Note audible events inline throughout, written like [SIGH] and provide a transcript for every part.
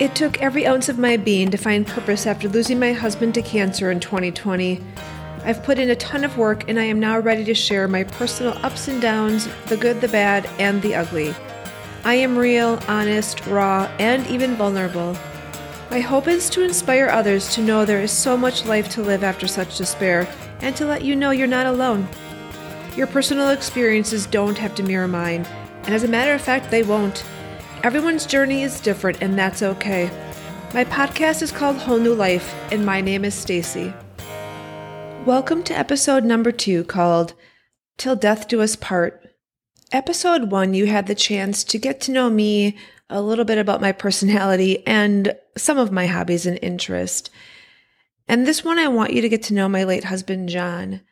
It took every ounce of my being to find purpose after losing my husband to cancer in 2020. I've put in a ton of work and I am now ready to share my personal ups and downs, the good, the bad, and the ugly. I am real, honest, raw, and even vulnerable. My hope is to inspire others to know there is so much life to live after such despair and to let you know you're not alone. Your personal experiences don't have to mirror mine, and as a matter of fact, they won't. Everyone's journey is different, and that's okay. My podcast is called Whole New Life, and my name is Stacy. Welcome to episode number two called Till Death Do Us Part. Episode one, you had the chance to get to know me, a little bit about my personality, and some of my hobbies and interests. And this one, I want you to get to know my late husband, John.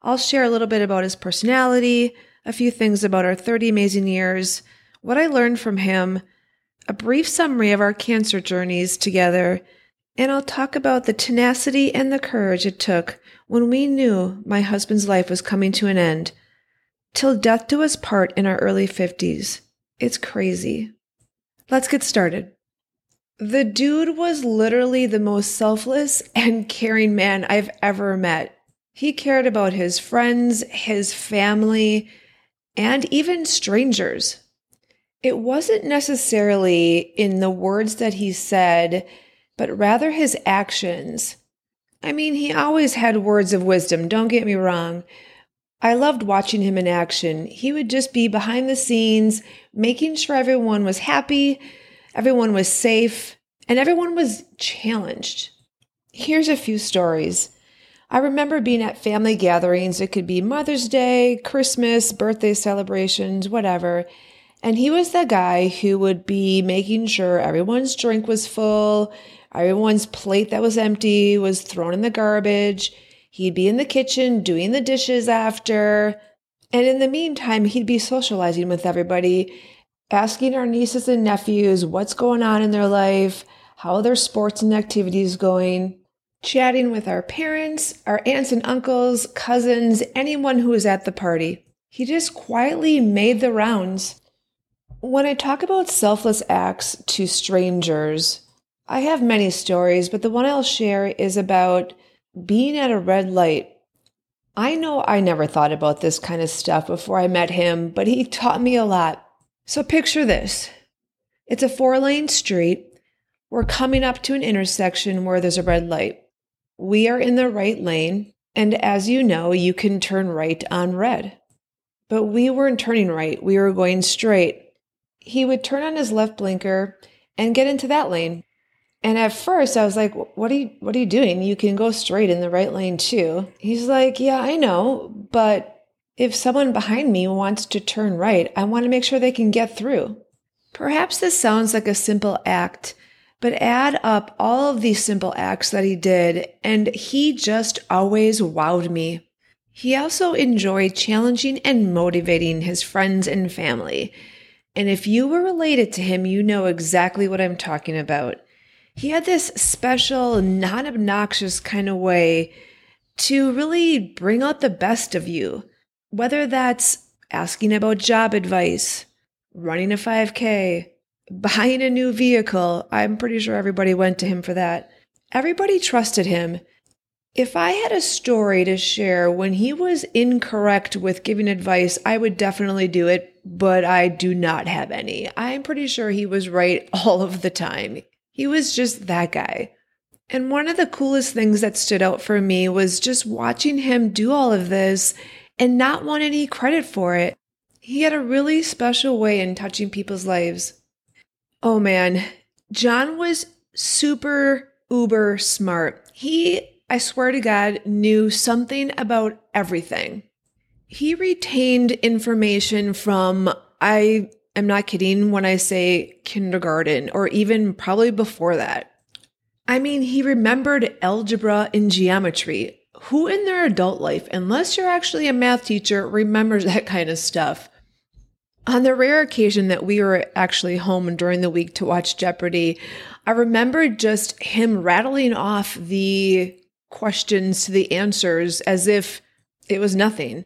I'll share a little bit about his personality, a few things about our 30 amazing years, what I learned from him, a brief summary of our cancer journeys together, and I'll talk about the tenacity and the courage it took when we knew my husband's life was coming to an end. Till death do us part in our early 50s. It's crazy. Let's get started. The dude was literally the most selfless and caring man I've ever met. He cared about his friends, his family, and even strangers it wasn't necessarily in the words that he said, but rather his actions. I mean, he always had words of wisdom, don't get me wrong. I loved watching him in action. He would just be behind the scenes, making sure everyone was happy, everyone was safe, and everyone was challenged. Here's a few stories. I remember being at family gatherings. It could be Mother's Day, Christmas, birthday celebrations, whatever. And he was the guy who would be making sure everyone's drink was full, everyone's plate that was empty was thrown in the garbage. He'd be in the kitchen doing the dishes after. And in the meantime, he'd be socializing with everybody, asking our nieces and nephews what's going on in their life, how their sports and activities going, chatting with our parents, our aunts and uncles, cousins, anyone who was at the party. He just quietly made the rounds. When I talk about selfless acts to strangers, I have many stories, but the one I'll share is about being at a red light. I know I never thought about this kind of stuff before I met him, but he taught me a lot. So picture this it's a four lane street. We're coming up to an intersection where there's a red light. We are in the right lane, and as you know, you can turn right on red. But we weren't turning right, we were going straight he would turn on his left blinker and get into that lane. And at first I was like, what are you what are you doing? You can go straight in the right lane too. He's like, "Yeah, I know, but if someone behind me wants to turn right, I want to make sure they can get through." Perhaps this sounds like a simple act, but add up all of these simple acts that he did, and he just always wowed me. He also enjoyed challenging and motivating his friends and family. And if you were related to him, you know exactly what I'm talking about. He had this special, non obnoxious kind of way to really bring out the best of you, whether that's asking about job advice, running a 5K, buying a new vehicle. I'm pretty sure everybody went to him for that. Everybody trusted him. If I had a story to share when he was incorrect with giving advice, I would definitely do it but I do not have any. I'm pretty sure he was right [LAUGHS] all of the time. He was just that guy. And one of the coolest things that stood out for me was just watching him do all of this and not want any credit for it. He had a really special way in touching people's lives. Oh man, John was super uber smart. He, I swear to God, knew something about everything. He retained information from, I am not kidding when I say kindergarten or even probably before that. I mean, he remembered algebra and geometry. Who in their adult life, unless you're actually a math teacher, remembers that kind of stuff? On the rare occasion that we were actually home during the week to watch Jeopardy, I remember just him rattling off the questions to the answers as if it was nothing.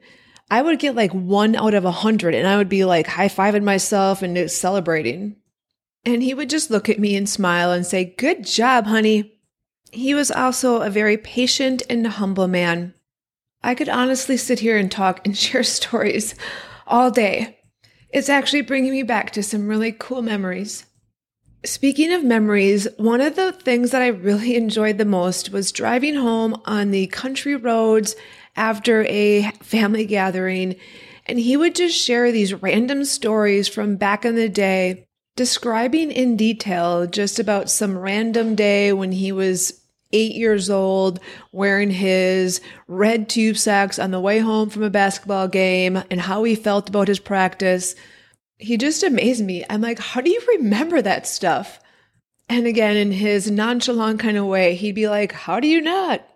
I would get like one out of a hundred and I would be like high fiving myself and celebrating. And he would just look at me and smile and say, Good job, honey. He was also a very patient and humble man. I could honestly sit here and talk and [LAUGHS] share stories all day. It's actually bringing me back to some really cool memories. Speaking of memories, one of the things that I really [LAUGHS] enjoyed the most was driving home on the country roads after a family gathering. And he would just share these random stories from back in the day, describing in detail just about some random day when he was eight years old, wearing his red tube socks on the way home from a basketball game, and how he felt about his practice he just amazed me. I'm like, how do you remember that stuff? And again, in his nonchalant kind of way, he'd be like, how do you not?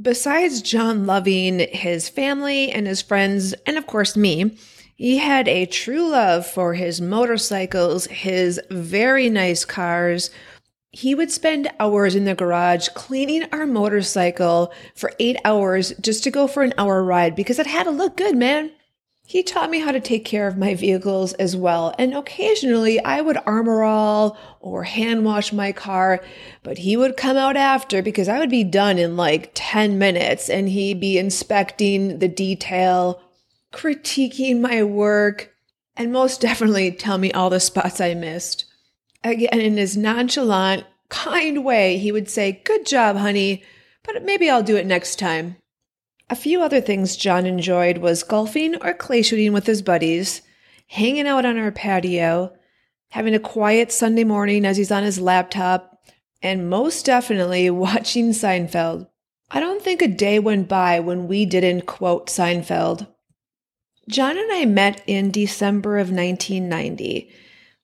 Besides John loving his family and his friends, and of course me, he had a true love for his motorcycles, his very nice cars. He would spend hours in the garage cleaning our motorcycle for eight hours just to go for an hour ride because it had to look good, man. He taught me how to take care of my vehicles as well, and occasionally I would armor all or hand wash my car, but he would come out after because I would be done in like 10 minutes and he'd be inspecting the detail, critiquing my work, and most definitely tell me all the spots I missed. Again, in his nonchalant, kind way, he would say, Good job, honey, but maybe I'll do it next time. A few other things John enjoyed was golfing or clay shooting with his buddies, hanging out on our patio, having a quiet Sunday morning as he's on his laptop, and most definitely [LAUGHS] watching Seinfeld. I don't think a day went by when we didn't quote Seinfeld. John and I met in December of 1990.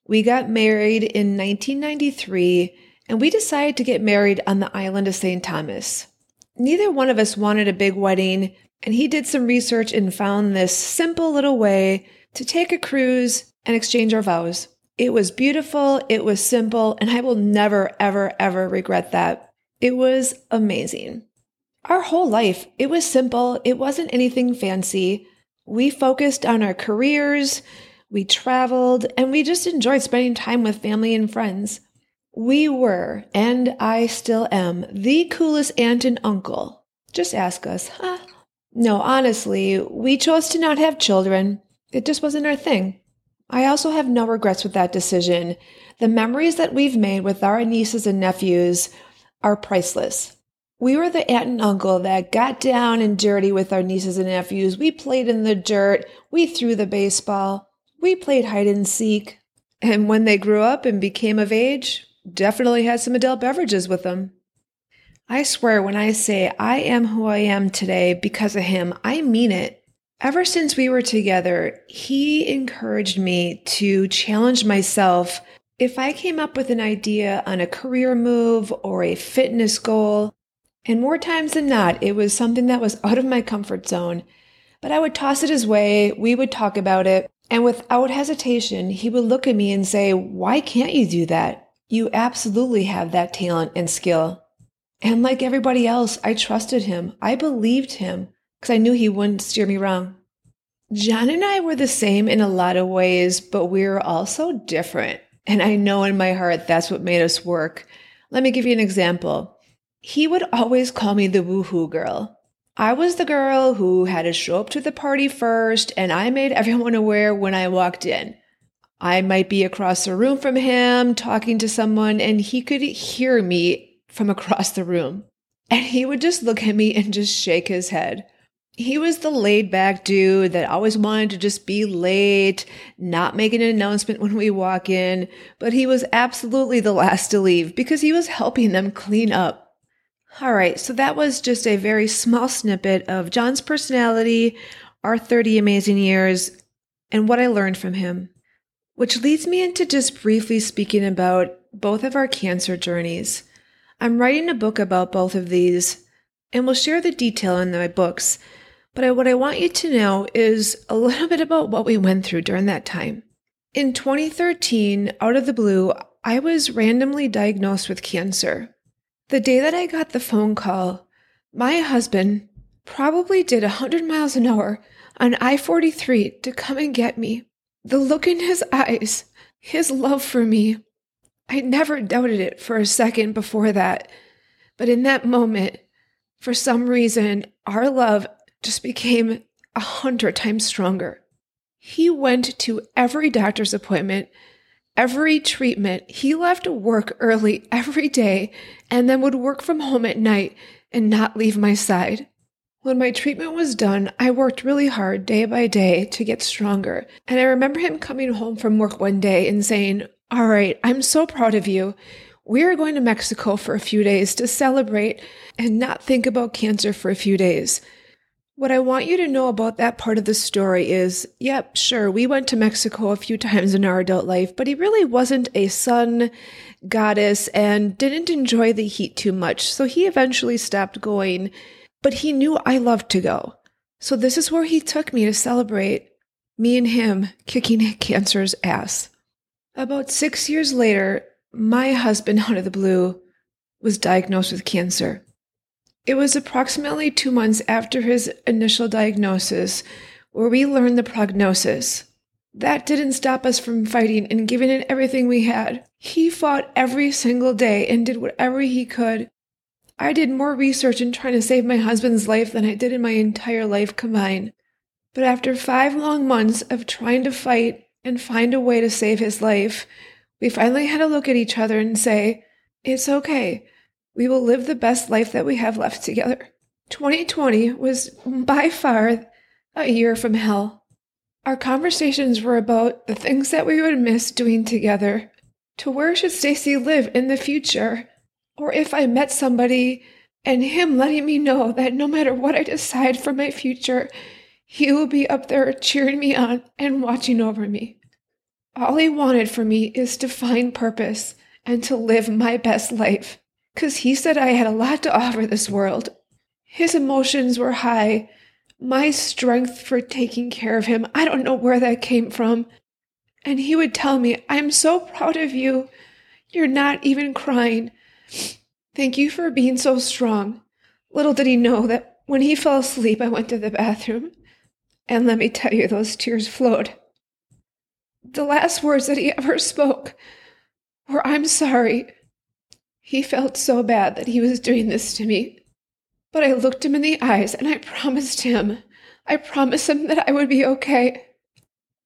We got married in 1993, and we decided to get married on the island of St. Thomas. Neither one of us wanted a big wedding, and he did some research and found this simple little way to take a cruise and exchange our vows. It was beautiful, it was simple, and I will never, ever, ever regret that. It was amazing. Our whole life, it was simple, it wasn't anything fancy. We focused on our careers, we traveled, and we just enjoyed spending time with family and friends. We were, and I still am, the coolest aunt and uncle. Just ask us, huh? No, honestly, we chose to not have children. It just wasn't our thing. I also have no regrets with that decision. The memories that we've made with our nieces and nephews are priceless. We were the aunt and uncle that got down and dirty with our nieces and nephews. We played in the dirt. We threw the baseball. We played hide and seek. And when they grew up and became of age, definitely had some adult beverages with them. I swear when I say I am who I am today because of him, I mean it. Ever since we were together, he encouraged me to challenge myself. If I came up with an idea on a career move or a fitness goal, and more times than not, it was something that was [LAUGHS] out of my comfort zone, but I would toss it his way, we would talk about it, and without hesitation, he would look at me and say, Why can't you do that? You absolutely have that talent and skill. And like everybody else, I trusted him. I believed him because I knew he wouldn't steer me wrong. John and I were the same in a lot of ways, but we were also different. And I know in my heart that's what made us work. Let me give you an example. He would always call me the woohoo girl. I was the girl who had to show up to the party first, and I made everyone aware when I walked in. I might be across the room from him talking to someone, and he could hear me from across the room. And he would just look at me and just shake his head. He was the laid back dude that always wanted to just be late, not make an announcement when we walk in, but he was absolutely the last to leave because he was helping them clean up. All right, so that was just a very small snippet of John's personality, our 30 amazing years, and what I learned from him. Which leads me into just briefly speaking about both of our cancer journeys. I'm writing a book about both of these, and we'll share the detail in my books. But what I want you to know is a little [LAUGHS] bit about what we went through during that time. In 2013, out of the blue, I was randomly diagnosed with cancer. The day that I got the phone call, my husband probably did 100 miles an hour on I 43 to come and get me. The look in his eyes, His love for me, I never doubted it for a second before that. But in that moment, for some reason, our love just became a hundred times stronger. He went to every doctor's appointment, every treatment. He left work early every day and then would work from home at night and not leave my side. When my treatment was done, I worked really hard day by day to get stronger. And I remember him coming home from work one day and saying, All right, I'm so proud of you. We are going to Mexico for a few days to celebrate and not think about cancer for a few days. What I want you to know about that part of the story is yep, sure, we went to Mexico a few [LAUGHS] times in our adult life, but he really wasn't a sun goddess and didn't enjoy the heat too much. So he eventually stopped going, but he knew I loved to go. So this is where he took me to celebrate me and him kicking [LAUGHS] cancer's ass. About six years later, my husband, out of the blue, was diagnosed with cancer. It was approximately two months after his initial diagnosis where we learned the prognosis. That didn't stop us from fighting and giving it everything we had. He fought every single day and did whatever he could. I did more research in trying to save my husband's life than I did in my entire life combined. But after five long months of trying to fight and find a way to save his life, we finally had to look at each other and say, It's okay. We will live the best life that we have left together. 2020 was by far a year from hell. Our conversations were about the things that we would miss doing together. To where should Stacy live in the future? Or if I met somebody and him letting me know that no matter what I decide for my future, he will be up there cheering me on and watching over me. All he wanted for me is to find purpose and to live my best life because he said I had a lot to offer this world. His emotions were high. My strength for taking care of him, I don't know where that came from. And he would tell me, I'm so proud of you. You're not even crying. Thank you for being so strong. Little did he know that when he fell asleep, I went to the bathroom. And let me tell you, those tears flowed. The last words that he ever spoke were, I'm sorry. He felt so bad that he was doing this to me. But I looked him in the eyes and I promised him, I promised him that I would be okay.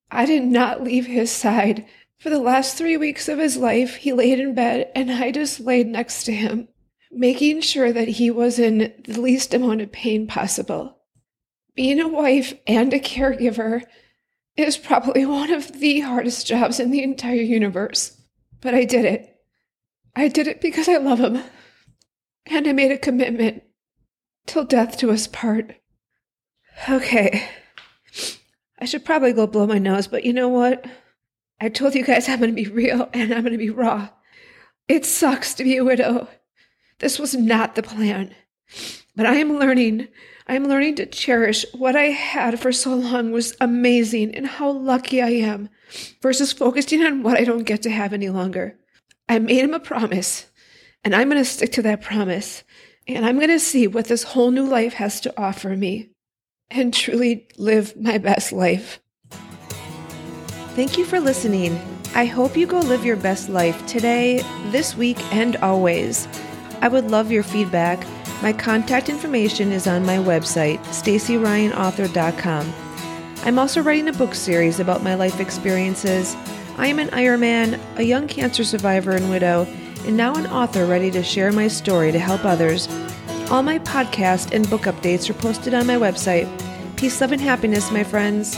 I did not leave his side. For the last three weeks of his life, he laid in bed and I just laid next to him, making sure that he was in the least amount of pain possible. Being a wife and a caregiver is probably one of the hardest jobs in the entire universe, but I did it. I did it because I love him. And I made a commitment till death do us part. Okay. I should probably go blow my nose, but you know what? I told you guys I'm going to be real and I'm going to be raw. It sucks to be a widow. This was not the plan. But I am learning. I'm learning to cherish what I had for so long was amazing and how lucky I am versus focusing on what I don't get to have any longer. I made him a promise, and I'm going to stick to that promise. And I'm going to see what this whole new life has to offer me and truly live my best life. Thank you for listening. I hope you go live your best life today, this week, and always. I would love your feedback. My contact information is on my website, stacyryanauthor.com. I'm also writing a book series about my life experiences I am an Ironman, a young cancer survivor and widow, and now an author ready to share my story to help others. All my podcast and book updates are posted on my website. Peace, love, and happiness, my friends.